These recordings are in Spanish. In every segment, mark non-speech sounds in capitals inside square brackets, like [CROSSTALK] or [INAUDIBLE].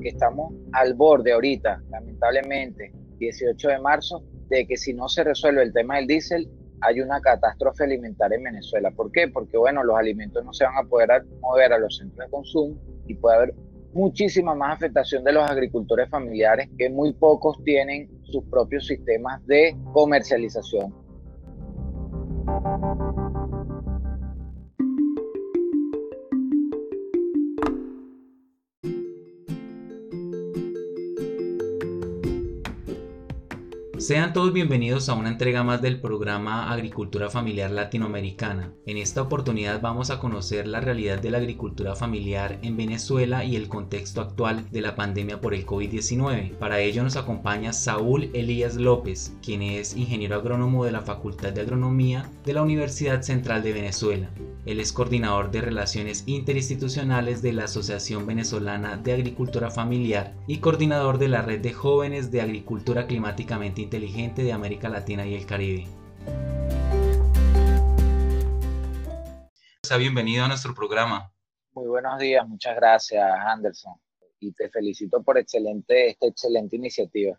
porque estamos al borde ahorita, lamentablemente, 18 de marzo, de que si no se resuelve el tema del diésel, hay una catástrofe alimentaria en Venezuela. ¿Por qué? Porque, bueno, los alimentos no se van a poder mover a los centros de consumo y puede haber muchísima más afectación de los agricultores familiares que muy pocos tienen sus propios sistemas de comercialización. Sean todos bienvenidos a una entrega más del programa Agricultura Familiar Latinoamericana. En esta oportunidad vamos a conocer la realidad de la agricultura familiar en Venezuela y el contexto actual de la pandemia por el COVID-19. Para ello nos acompaña Saúl Elías López, quien es ingeniero agrónomo de la Facultad de Agronomía de la Universidad Central de Venezuela. Él es coordinador de Relaciones Interinstitucionales de la Asociación Venezolana de Agricultura Familiar y coordinador de la Red de Jóvenes de Agricultura Climáticamente Inteligente de América Latina y el Caribe. Sea bienvenido a nuestro programa. Muy buenos días, muchas gracias Anderson y te felicito por excelente, esta excelente iniciativa.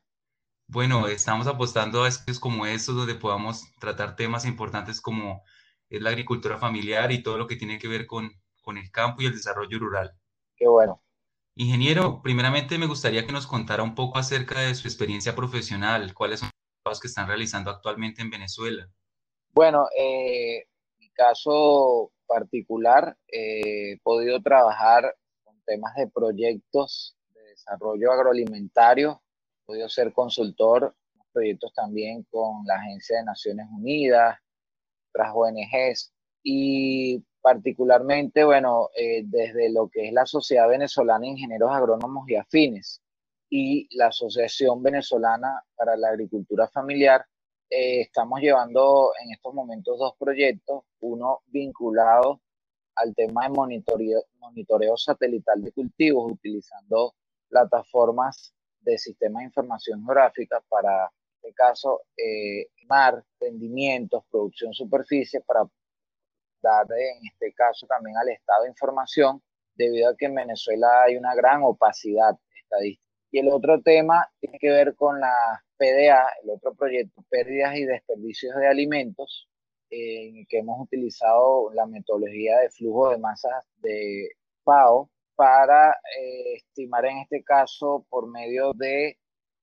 Bueno, estamos apostando a espacios como estos donde podamos tratar temas importantes como es la agricultura familiar y todo lo que tiene que ver con, con el campo y el desarrollo rural. Qué bueno. Ingeniero, primeramente me gustaría que nos contara un poco acerca de su experiencia profesional, cuáles son los trabajos que están realizando actualmente en Venezuela. Bueno, eh, mi caso particular, eh, he podido trabajar con temas de proyectos de desarrollo agroalimentario, he podido ser consultor en proyectos también con la Agencia de Naciones Unidas, otras ONGs y particularmente, bueno, eh, desde lo que es la Sociedad Venezolana de Ingenieros Agrónomos y Afines y la Asociación Venezolana para la Agricultura Familiar, eh, estamos llevando en estos momentos dos proyectos, uno vinculado al tema de monitoreo, monitoreo satelital de cultivos utilizando plataformas de sistemas de información geográfica para este caso, eh, mar, rendimientos, producción, superficie, para dar en este caso también al Estado información, debido a que en Venezuela hay una gran opacidad estadística. Y el otro tema tiene que ver con la PDA, el otro proyecto, pérdidas y desperdicios de alimentos, en que hemos utilizado la metodología de flujo de masas de FAO para eh, estimar en este caso por medio de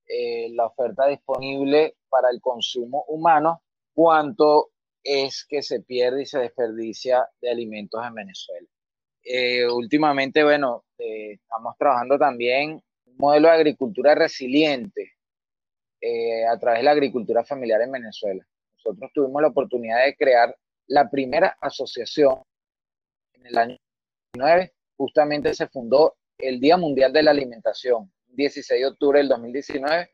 eh, la oferta disponible para el consumo humano, cuánto es que se pierde y se desperdicia de alimentos en Venezuela. Eh, últimamente, bueno, eh, estamos trabajando también un modelo de agricultura resiliente a través de la agricultura familiar en Venezuela. Nosotros tuvimos la oportunidad de crear la primera asociación en el año 2009. Justamente se fundó el Día Mundial de la Alimentación, 16 de octubre del 2019,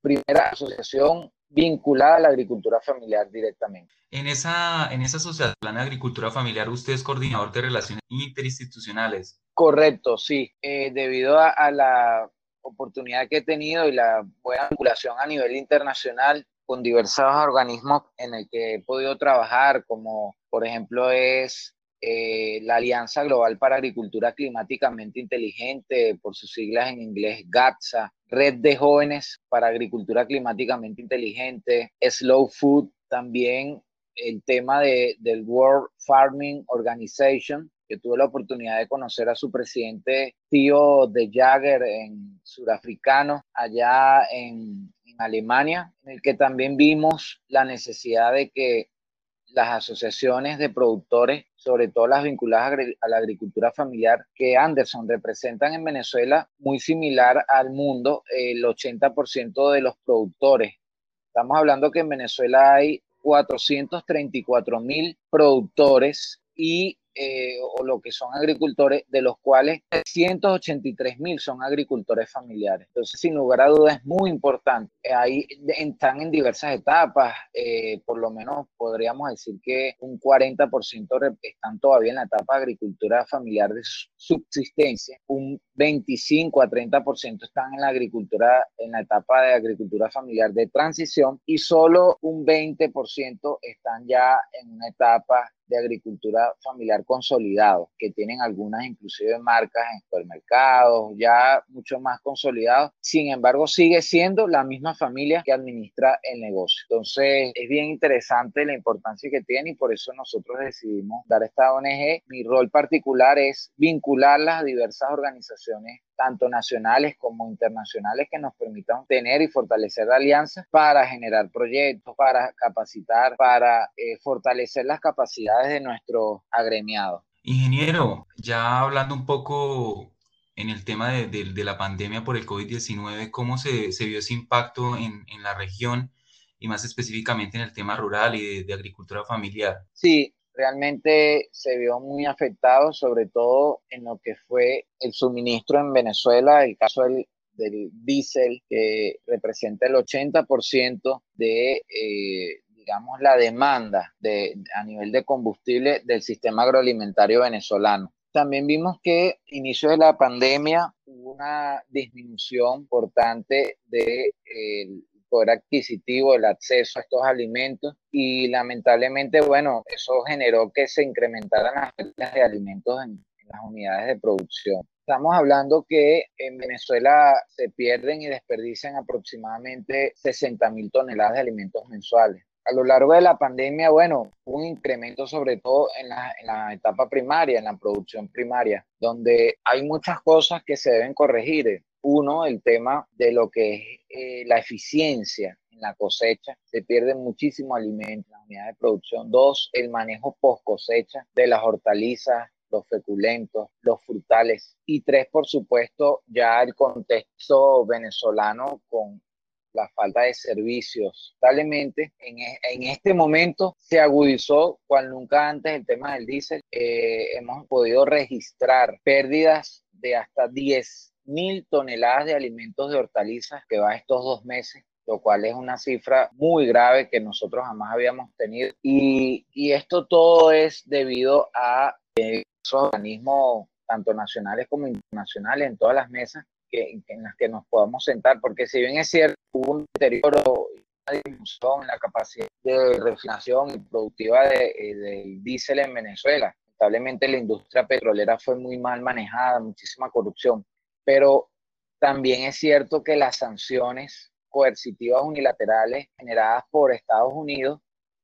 primera asociación vinculada a la agricultura familiar directamente. En esa, en esa asociación de agricultura familiar, usted es coordinador de relaciones interinstitucionales. Correcto, sí. Eh, debido a, a, la oportunidad que he tenido y la buena vinculación a nivel internacional con diversos organismos en el que he podido trabajar, como por ejemplo es eh, la Alianza Global para Agricultura Climáticamente Inteligente, por sus siglas en inglés GATSA, Red de Jóvenes para Agricultura Climáticamente Inteligente, Slow Food, también el tema de, del World Farming Organization, que tuve la oportunidad de conocer a su presidente, tío de Jagger, en surafricano, allá en, en Alemania, en el que también vimos la necesidad de que las asociaciones de productores, sobre todo las vinculadas a la agricultura familiar, que Anderson representan en Venezuela, muy similar al mundo, el 80% de los productores. Estamos hablando que en Venezuela hay 434 mil productores y eh, o lo que son agricultores, de los cuales 183 mil son agricultores familiares. Entonces, sin lugar a dudas, es muy importante. Eh, ahí están en diversas etapas, eh, por lo menos podríamos decir que un 40% están todavía en la etapa de agricultura familiar de subsistencia, un 25 a 30% están en la agricultura, en la etapa de agricultura familiar de transición y solo un 20% están ya en una etapa de agricultura familiar consolidados, que tienen algunas inclusive marcas en supermercados, ya mucho más consolidados. Sin embargo, sigue siendo la misma familia que administra el negocio. Entonces, es bien interesante la importancia que tiene y por eso nosotros decidimos dar esta ONG. Mi rol particular es vincularlas a diversas organizaciones tanto nacionales como internacionales que nos permitan tener y fortalecer alianzas para generar proyectos, para capacitar, para eh, fortalecer las capacidades de nuestros agremiados. Ingeniero, ya hablando un poco en el tema de, la pandemia por el COVID-19, ¿cómo se, se, vio ese impacto en, en, la región y más específicamente en el tema rural y de agricultura familiar? Sí, realmente se vio muy afectado, sobre todo en lo que fue el suministro en Venezuela, el caso del, del diésel, que representa el 80% de, eh, digamos, la demanda de, a nivel de combustible del sistema agroalimentario venezolano. También vimos que inicio de la pandemia hubo una disminución importante de eh, poder adquisitivo, el acceso a estos alimentos y lamentablemente, bueno, eso generó que se incrementaran las ventas de alimentos en, las unidades de producción. Estamos hablando que en Venezuela se pierden y desperdician aproximadamente 60 mil toneladas de alimentos mensuales. A lo largo de la pandemia, bueno, un incremento sobre todo en la, en la, etapa primaria, en la producción primaria, donde hay muchas cosas que se deben corregir. Uno, el tema de lo que es eh, la eficiencia en la cosecha. Se pierde muchísimo alimento en la unidad de producción. Dos, el manejo post cosecha de las hortalizas, los feculentos, los frutales. Y tres, por supuesto, ya el contexto venezolano con la falta de servicios. Probablemente en, e, en, este momento se agudizó cual nunca antes el tema del diésel. Eh, hemos podido registrar pérdidas de hasta 10 mil toneladas de alimentos de hortalizas que va estos dos meses lo cual es una cifra muy grave que nosotros jamás habíamos tenido. Y, y esto todo es debido a esos organismos, tanto nacionales como internacionales, en todas las mesas que, en las que nos podamos sentar, porque si bien es cierto, hubo un deterioro, una disminución en la capacidad de refinación y productiva de, eh, del diésel en Venezuela. Lamentablemente la industria petrolera fue muy mal manejada, muchísima corrupción pero también es cierto que las sanciones coercitivas unilaterales generadas por Estados Unidos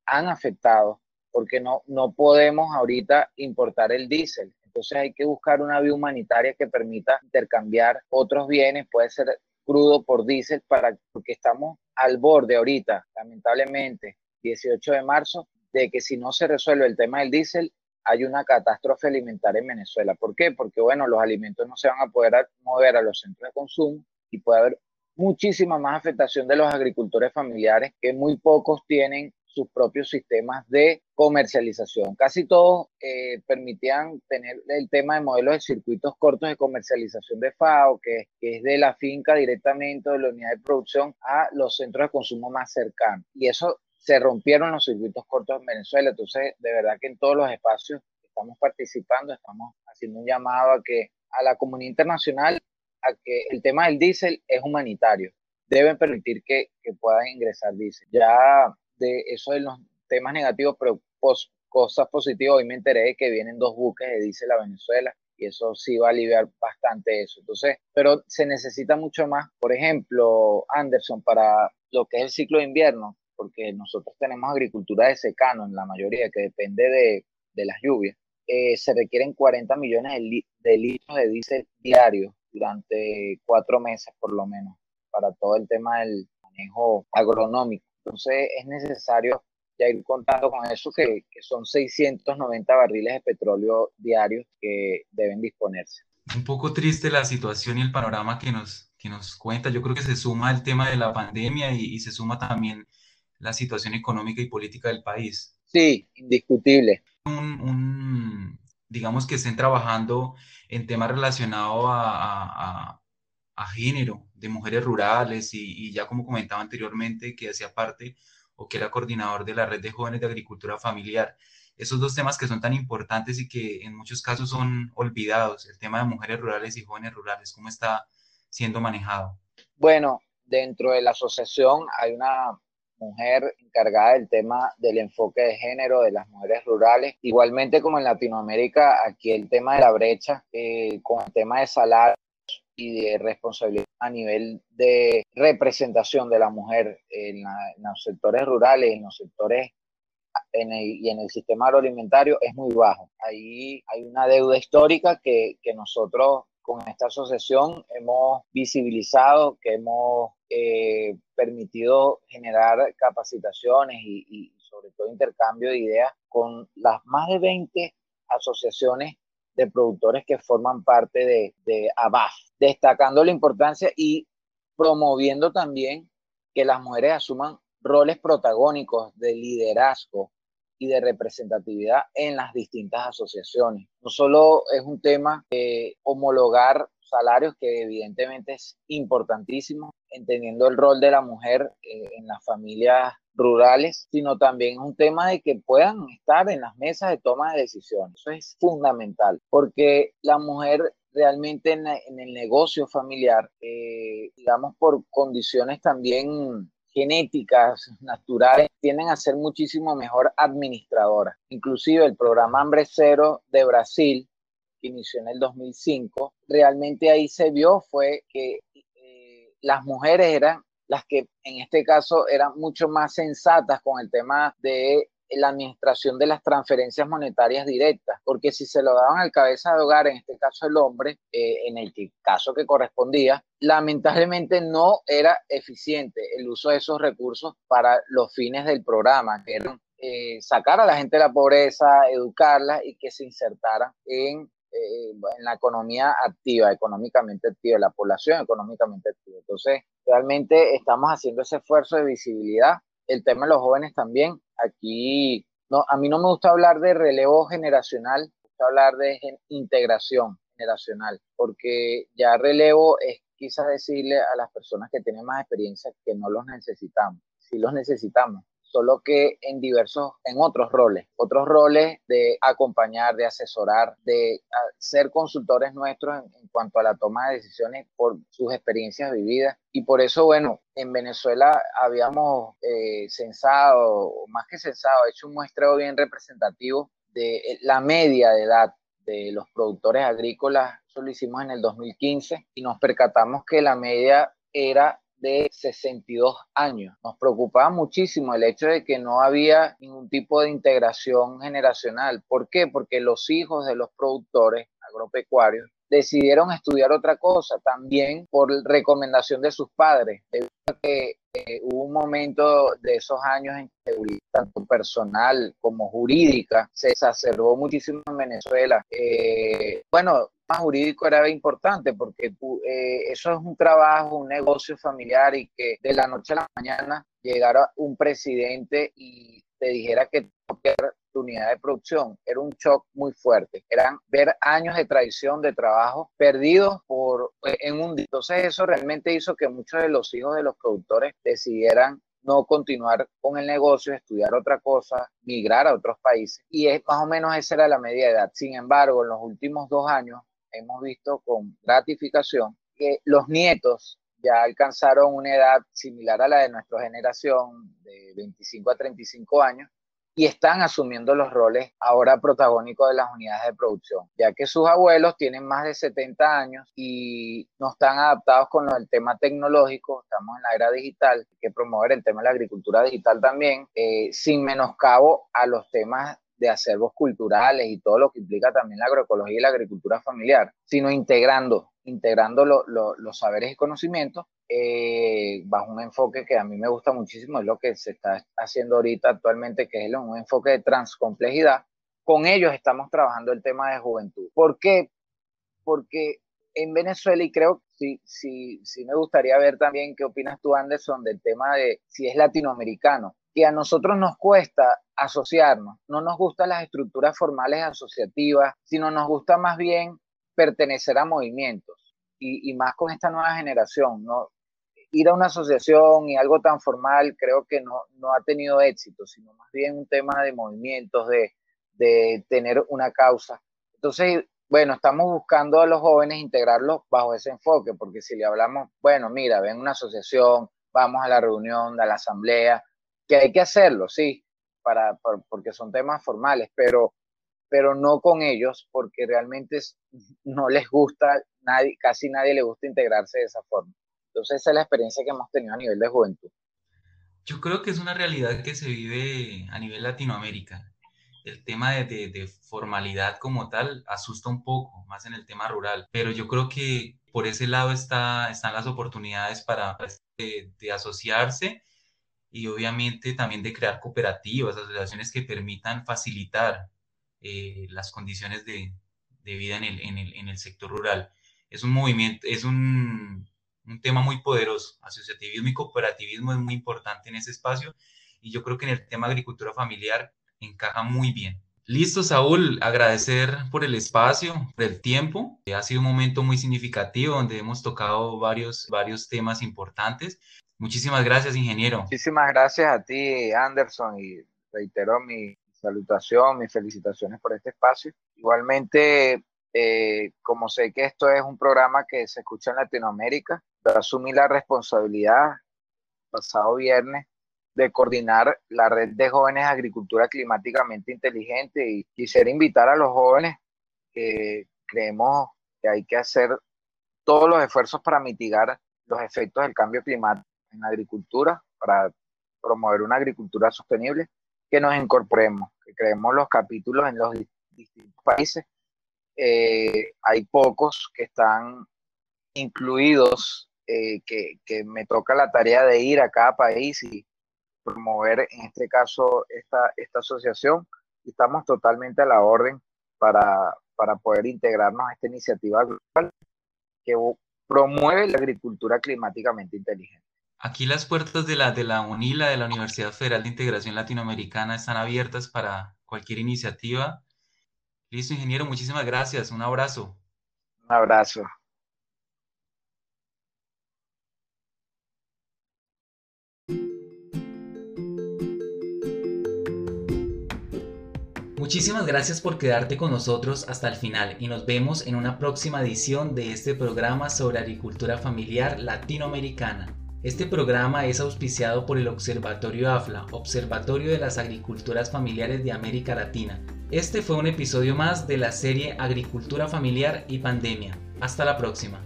han afectado, porque no, no podemos ahorita importar el diésel. Entonces hay que buscar una vía humanitaria que permita intercambiar otros bienes, puede ser crudo por diésel, para, porque estamos al borde ahorita, lamentablemente, 18 de marzo, de que si no se resuelve el tema del diésel, hay una catástrofe alimentaria en Venezuela. ¿Por qué? Porque, bueno, los alimentos no se van a poder mover a los centros de consumo y puede haber muchísima más afectación de los agricultores familiares que muy pocos tienen sus propios sistemas de comercialización. Casi todos eh, permitían tener el tema de modelos de circuitos cortos de comercialización de FAO, que, que, es de la finca directamente de la unidad de producción a los centros de consumo más cercanos. Y eso se rompieron los circuitos cortos en Venezuela. Entonces, de verdad que en todos los espacios estamos participando, estamos haciendo un llamado a que a la comunidad internacional a que el tema del diésel es humanitario. Deben permitir que, que puedan ingresar diésel. Ya de eso de los temas negativos, pero cosas positivas, hoy me enteré de que vienen dos buques de diésel a Venezuela y eso sí va a aliviar bastante eso. Entonces, pero se necesita mucho más. Por ejemplo, Anderson, para lo que es el ciclo de invierno, porque nosotros tenemos agricultura de secano en la mayoría, que depende de, de las lluvias, eh, se requieren 40 millones de, litros de diésel diarios durante cuatro meses por lo menos, para todo el tema del manejo agronómico. Entonces es necesario ya ir contando con eso, que, que son 690 barriles de petróleo diarios que deben disponerse. Un poco triste la situación y el panorama que nos, que nos cuenta. Yo creo que se suma el tema de la pandemia y, y se suma también la situación económica y política del país. Sí, indiscutible. Un, digamos que estén trabajando en temas relacionados a, a, género de mujeres rurales y, ya como comentaba anteriormente que hacía parte o que era coordinador de la red de jóvenes de agricultura familiar. Esos dos temas que son tan importantes y que en muchos casos son olvidados, el tema de mujeres rurales y jóvenes rurales, ¿cómo está siendo manejado? Bueno, dentro de la asociación hay una mujer encargada del tema del enfoque de género de las mujeres rurales. Igualmente como en Latinoamérica, aquí el tema de la brecha eh, con el tema de salario y de responsabilidad a nivel de representación de la mujer en, los sectores rurales, en los sectores y en el sistema agroalimentario es muy bajo. Ahí hay una deuda histórica que, que nosotros con esta asociación hemos visibilizado, que hemos eh, permitido generar capacitaciones y, y, sobre todo intercambio de ideas con las más de 20 asociaciones de productores que forman parte de, de ABAF, destacando la importancia y promoviendo también que las mujeres asuman roles protagónicos de liderazgo y de representatividad en las distintas asociaciones. No solo es un tema de homologar salarios, que evidentemente es importantísimo, entendiendo el rol de la mujer eh, en las familias rurales, sino también es un tema de que puedan estar en las mesas de toma de decisiones. Eso es fundamental, porque la mujer realmente en, el negocio familiar, eh, digamos por condiciones también genéticas naturales tienden a ser muchísimo mejor administradoras. Inclusive el programa Hambre Cero de Brasil, que inició en el 2005, realmente ahí se vio fue que eh, las mujeres eran las que en este caso eran mucho más sensatas con el tema de la administración de las transferencias monetarias directas, porque si se lo daban al cabeza de hogar, en este caso el hombre, eh, en el caso que correspondía, lamentablemente no era eficiente el uso de esos recursos para los fines del programa, que eran eh, sacar a la gente de la pobreza, educarla y que se insertaran en eh, en la economía activa, económicamente activa, la población económicamente activa. Entonces, realmente estamos haciendo ese esfuerzo de visibilidad. El tema de los jóvenes también, aquí, no, a mí no me gusta hablar de relevo generacional, me gusta hablar de integración generacional, porque ya relevo es quizás decirle a las personas que tienen más experiencia que no los necesitamos, sí los necesitamos, solo que en diversos, en otros roles, otros roles de acompañar, de asesorar, de ser consultores nuestros en, cuanto a la toma de decisiones por sus experiencias vividas. Y por eso, bueno, en Venezuela habíamos eh, censado, más que censado, hecho un muestreo bien representativo de eh, la media de edad de los productores agrícolas. Eso lo hicimos en el 2015 y nos percatamos que la media era de 62 años. Nos preocupaba muchísimo el hecho de que no había ningún tipo de integración generacional. ¿Por qué? Porque los hijos de los productores agropecuarios decidieron estudiar otra cosa, también por recomendación de sus padres, que eh, hubo un momento de esos años en que tanto personal como jurídica se exacerbó muchísimo en Venezuela. Eh, bueno, más jurídico era importante porque eh, eso es un trabajo, un negocio familiar y que de la noche a la mañana llegara un presidente y te dijera que tu unidad de producción era un shock muy fuerte. Eran ver años de tradición, de trabajo perdidos por, en un día. Entonces eso realmente hizo que muchos de los hijos de los productores decidieran no continuar con el negocio, estudiar otra cosa, migrar a otros países. Y es, más o menos esa era la media edad. Sin embargo, en los últimos dos años hemos visto con gratificación que los nietos ya alcanzaron una edad similar a la de nuestra generación, de 25 a 35 años, y están asumiendo los roles ahora protagónicos de las unidades de producción, ya que sus abuelos tienen más de 70 años y no están adaptados con el tema tecnológico, estamos en la era digital, hay que promover el tema de la agricultura digital también, eh, sin menoscabo a los temas de acervos culturales y todo lo que implica también la agroecología y la agricultura familiar, sino integrando, integrando los saberes y conocimientos eh, bajo un enfoque que a mí me gusta muchísimo, es lo que se está haciendo ahorita actualmente, que es un enfoque de transcomplejidad. Con ellos estamos trabajando el tema de juventud. ¿Por qué? Porque en Venezuela, y creo sí, sí, sí me gustaría ver también qué opinas tú, Anderson, del tema de si es latinoamericano que a nosotros nos cuesta asociarnos, no nos gustan las estructuras formales asociativas, sino nos gusta más bien pertenecer a movimientos y, más con esta nueva generación, ¿no? Ir a una asociación y algo tan formal creo que no, no ha tenido éxito, sino más bien un tema de movimientos, de, de tener una causa. Entonces, bueno, estamos buscando a los jóvenes integrarlos bajo ese enfoque, porque si le hablamos, bueno, mira, ven una asociación, vamos a la reunión, a la asamblea, que hay que hacerlo, sí, para, porque son temas formales, pero, pero no con ellos, porque realmente [LAUGHS] no les gusta, nadie, casi nadie le gusta integrarse de esa forma. Entonces esa es la experiencia que hemos tenido a nivel de juventud. Yo creo que es una realidad que se vive a nivel Latinoamérica. El tema de, de, formalidad como tal asusta un poco, más en el tema rural, pero yo creo que por ese lado está, están las oportunidades para de, de asociarse y obviamente también de crear cooperativas, asociaciones que permitan facilitar eh, las condiciones de, de vida en el, en, el, en el, sector rural. Es un movimiento, es un, un, tema muy poderoso. Asociativismo y cooperativismo es muy importante en ese espacio y yo creo que en el tema agricultura familiar encaja muy bien. Listo, Saúl, agradecer por el espacio, por el tiempo. Ha sido un momento muy significativo donde hemos tocado varios, varios temas importantes. Muchísimas gracias, ingeniero. Muchísimas gracias a ti, Anderson, y reitero mi salutación, mis felicitaciones por este espacio. Igualmente, eh, como sé que esto es un programa que se escucha en Latinoamérica, asumí la responsabilidad pasado viernes de coordinar la red de jóvenes agricultura climáticamente inteligente y quisiera invitar a los jóvenes que creemos que hay que hacer todos los esfuerzos para mitigar los efectos del cambio climático en agricultura para promover una agricultura sostenible, que nos incorporemos, que creemos los capítulos en los distintos países. Eh, hay pocos que están incluidos, eh, que, que, me toca la tarea de ir a cada país y promover, en este caso, esta, esta asociación. Estamos totalmente a la orden para, para poder integrarnos a esta iniciativa global que promueve la agricultura climáticamente inteligente. Aquí las puertas de la, de la UNILA, de la Universidad Federal de Integración Latinoamericana, están abiertas para cualquier iniciativa. Listo, ingeniero, muchísimas gracias. Un abrazo. Un abrazo. Muchísimas gracias por quedarte con nosotros hasta el final y nos vemos en una próxima edición de este programa sobre agricultura familiar latinoamericana. Este programa es auspiciado por el Observatorio AFLA, Observatorio de las Agriculturas Familiares de América Latina. Este fue un episodio más de la serie Agricultura Familiar y Pandemia. Hasta la próxima.